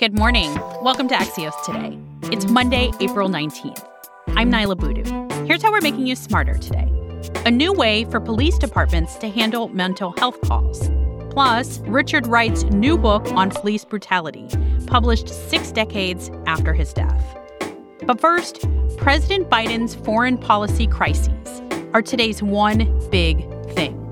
Good morning. Welcome to Axios Today. It's Monday, April 19th. I'm Niala Boodhoo. Here's how we're making you smarter today a new way for police departments to handle mental health calls. Plus, Richard Wright's new book on police brutality, published six decades after his death. But first, President Biden's foreign policy crises are today's one big thing.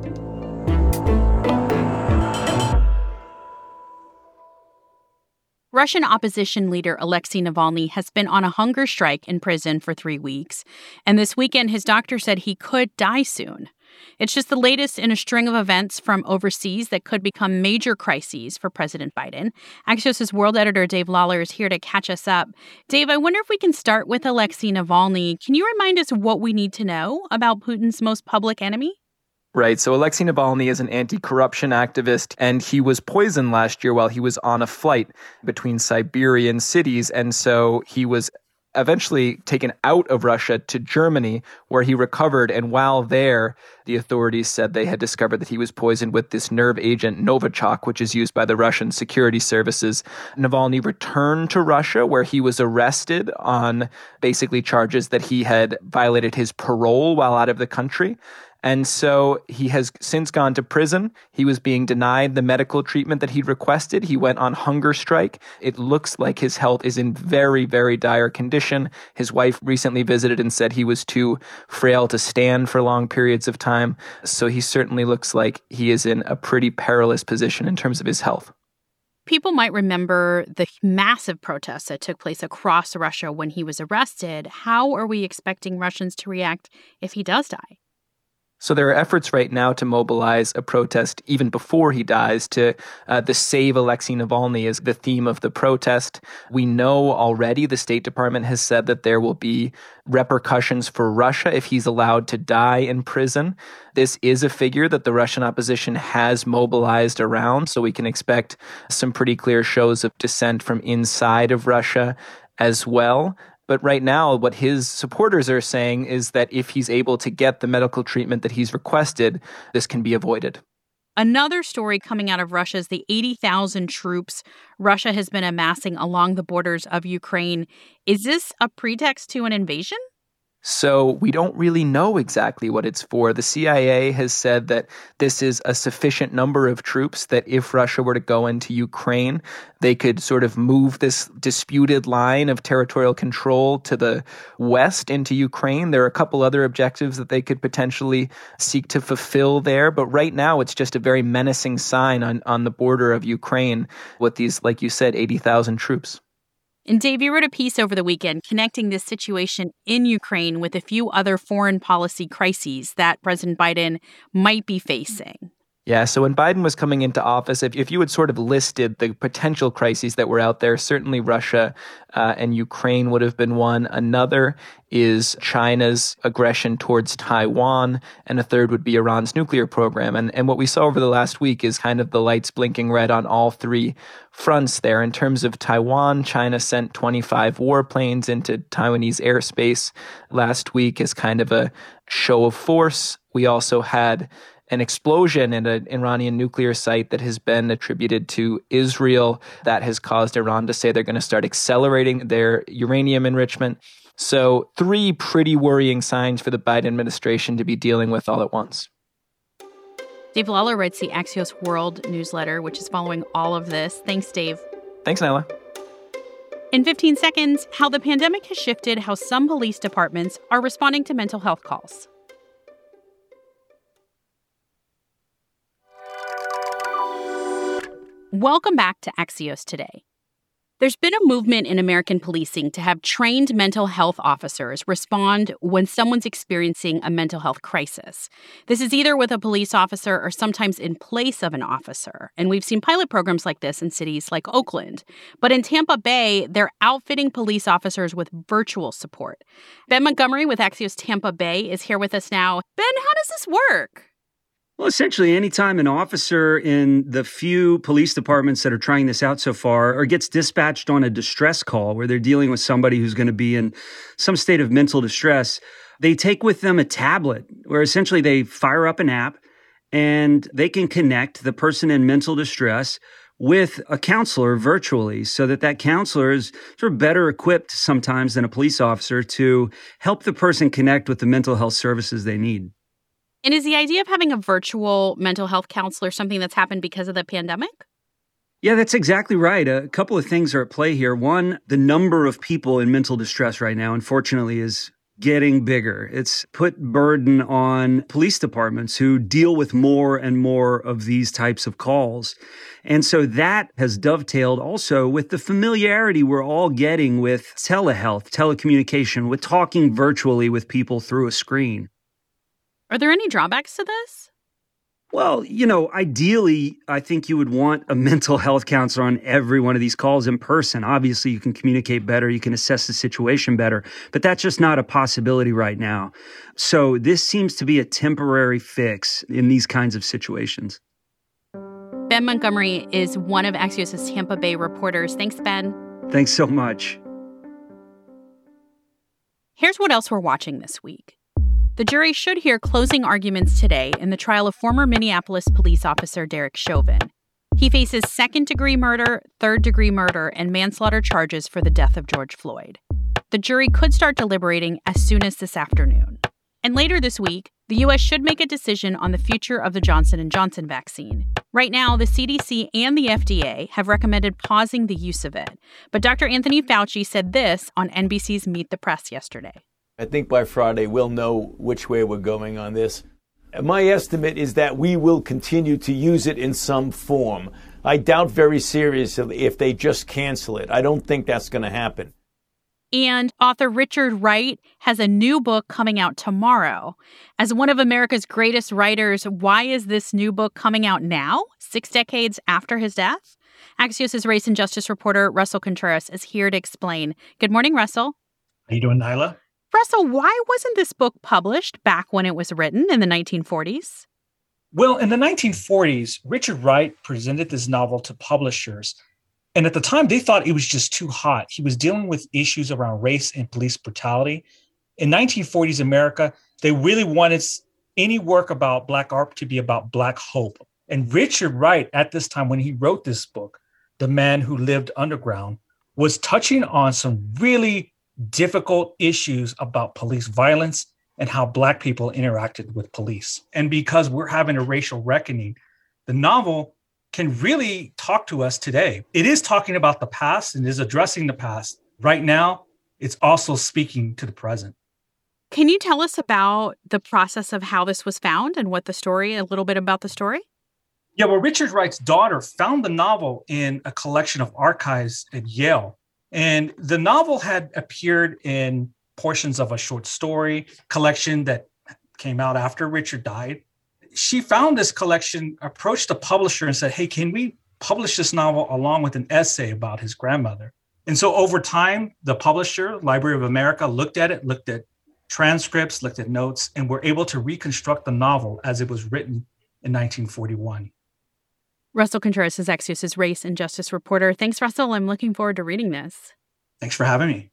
Russian opposition leader Alexei Navalny has been on a hunger strike in prison for three weeks, and this weekend his doctor said he could die soon. It's just the latest in a string of events from overseas that could become major crises for President Biden. Axios' world editor Dave Lawler is here to catch us up. Dave, I wonder if we can start with Alexei Navalny. Can you remind us what we need to know about Putin's most public enemy? Right. So Alexei Navalny is an anti corruption activist, and he was poisoned last year while he was on a flight between Siberian cities. And so he was eventually taken out of Russia to Germany, where he recovered. And while there, the authorities said they had discovered that he was poisoned with this nerve agent Novichok, which is used by the Russian security services. Navalny returned to Russia, where he was arrested on basically charges that he had violated his parole while out of the country. And so he has since gone to prison. He was being denied the medical treatment that he'd requested. He went on hunger strike. It looks like his health is in very, very dire condition. His wife recently visited and said he was too frail to stand for long periods of time. So he certainly looks like he is in a pretty perilous position in terms of his health. People might remember the massive protests that took place across Russia when he was arrested. How are we expecting Russians to react if he does die? So there are efforts right now to mobilize a protest even before he dies. To uh, the Save Alexei Navalny is the theme of the protest. We know already the State Department has said that there will be repercussions for Russia if he's allowed to die in prison. This is a figure that the Russian opposition has mobilized around, so we can expect some pretty clear shows of dissent from inside of Russia as well. But right now, what his supporters are saying is that if he's able to get the medical treatment that he's requested, this can be avoided. Another story coming out of Russia is the 80,000 troops Russia has been amassing along the borders of Ukraine. Is this a pretext to an invasion? So we don't really know exactly what it's for. The CIA has said that this is a sufficient number of troops that if Russia were to go into Ukraine, they could sort of move this disputed line of territorial control to the west into Ukraine. There are a couple other objectives that they could potentially seek to fulfill there. But right now, it's just a very menacing sign on, on the border of Ukraine with these, like you said, 80,000 troops. And Dave, you wrote a piece over the weekend connecting this situation in Ukraine with a few other foreign policy crises that President Biden might be facing. Yeah, so when Biden was coming into office, if, if you had sort of listed the potential crises that were out there, certainly Russia uh, and Ukraine would have been one. Another is China's aggression towards Taiwan, and a third would be Iran's nuclear program. And, and what we saw over the last week is kind of the lights blinking red on all three fronts there. In terms of Taiwan, China sent 25 warplanes into Taiwanese airspace last week as kind of a show of force. We also had an explosion in an Iranian nuclear site that has been attributed to Israel that has caused Iran to say they're going to start accelerating their uranium enrichment. So, three pretty worrying signs for the Biden administration to be dealing with all at once. Dave Lawler writes the Axios World newsletter, which is following all of this. Thanks, Dave. Thanks, Niala. In 15 seconds, how the pandemic has shifted how some police departments are responding to mental health calls. Welcome back to Axios Today. There's been a movement in American policing to have trained mental health officers respond when someone's experiencing a mental health crisis. This is either with a police officer or sometimes in place of an officer. And we've seen pilot programs like this in cities like Oakland. But in Tampa Bay, they're outfitting police officers with virtual support. Ben Montgomery with Axios Tampa Bay is here with us now. Ben, how does this work? Well, essentially, anytime an officer in the few police departments that are trying this out so far or gets dispatched on a distress call where they're dealing with somebody who's going to be in some state of mental distress, they take with them a tablet where essentially they fire up an app and they can connect the person in mental distress with a counselor virtually so that that counselor is sort of better equipped sometimes than a police officer to help the person connect with the mental health services they need. And is the idea of having a virtual mental health counselor something that's happened because of the pandemic? Yeah, that's exactly right. A couple of things are at play here. One, the number of people in mental distress right now, unfortunately, is getting bigger. It's put burden on police departments who deal with more and more of these types of calls. And so that has dovetailed also with the familiarity we're all getting with telehealth, telecommunication, with talking virtually with people through a screen. Are there any drawbacks to this? Well, you know, ideally, I think you would want a mental health counselor on every one of these calls in person. Obviously, you can communicate better, you can assess the situation better, but that's just not a possibility right now. So, this seems to be a temporary fix in these kinds of situations. Ben Montgomery is one of Axios' Tampa Bay reporters. Thanks, Ben. Thanks so much. Here's what else we're watching this week. The jury should hear closing arguments today in the trial of former Minneapolis police officer Derek Chauvin. He faces second degree murder, third degree murder, and manslaughter charges for the death of George Floyd. The jury could start deliberating as soon as this afternoon. And later this week, the US should make a decision on the future of the Johnson & Johnson vaccine. Right now, the CDC and the FDA have recommended pausing the use of it. But Dr. Anthony Fauci said this on NBC's Meet the Press yesterday. I think by Friday we'll know which way we're going on this. My estimate is that we will continue to use it in some form. I doubt very seriously if they just cancel it. I don't think that's going to happen. And author Richard Wright has a new book coming out tomorrow. As one of America's greatest writers, why is this new book coming out now, six decades after his death? Axios' race and justice reporter Russell Contreras is here to explain. Good morning, Russell. How you doing, Niala? Russell, why wasn't this book published back when it was written in the 1940s? Well, in the 1940s, Richard Wright presented this novel to publishers. And at the time, they thought it was just too hot. He was dealing with issues around race and police brutality. In 1940s America, they really wanted any work about Black art to be about Black hope. And Richard Wright, at this time, when he wrote this book, The Man Who Lived Underground, was touching on some really difficult issues about police violence and how Black people interacted with police. And because we're having a racial reckoning, the novel can really talk to us today. It is talking about the past and is addressing the past. Right now, it's also speaking to the present. Can you tell us about the process of how this was found and what the story, a little bit about the story? Yeah, well, Richard Wright's daughter found the novel in a collection of archives at Yale. And the novel had appeared in portions of a short story collection that came out after Richard died. She found this collection, approached the publisher, and said, Hey, can we publish this novel along with an essay about his grandmother? And so over time, the publisher, Library of America, looked at it, looked at transcripts, looked at notes, and were able to reconstruct the novel as it was written in 1941. Russell Contreras is Axios' race and justice reporter. Thanks, Russell. I'm looking forward to reading this. Thanks for having me.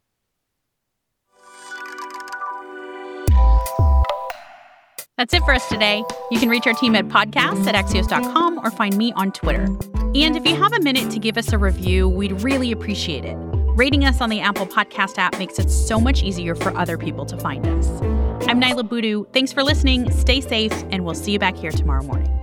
That's it for us today. You can reach our team at podcasts at axios.com or find me on Twitter. And if you have a minute to give us a review, we'd really appreciate it. Rating us on the Apple Podcast app makes it so much easier for other people to find us. I'm Niala Boodhoo. Thanks for listening. Stay safe, and we'll see you back here tomorrow morning.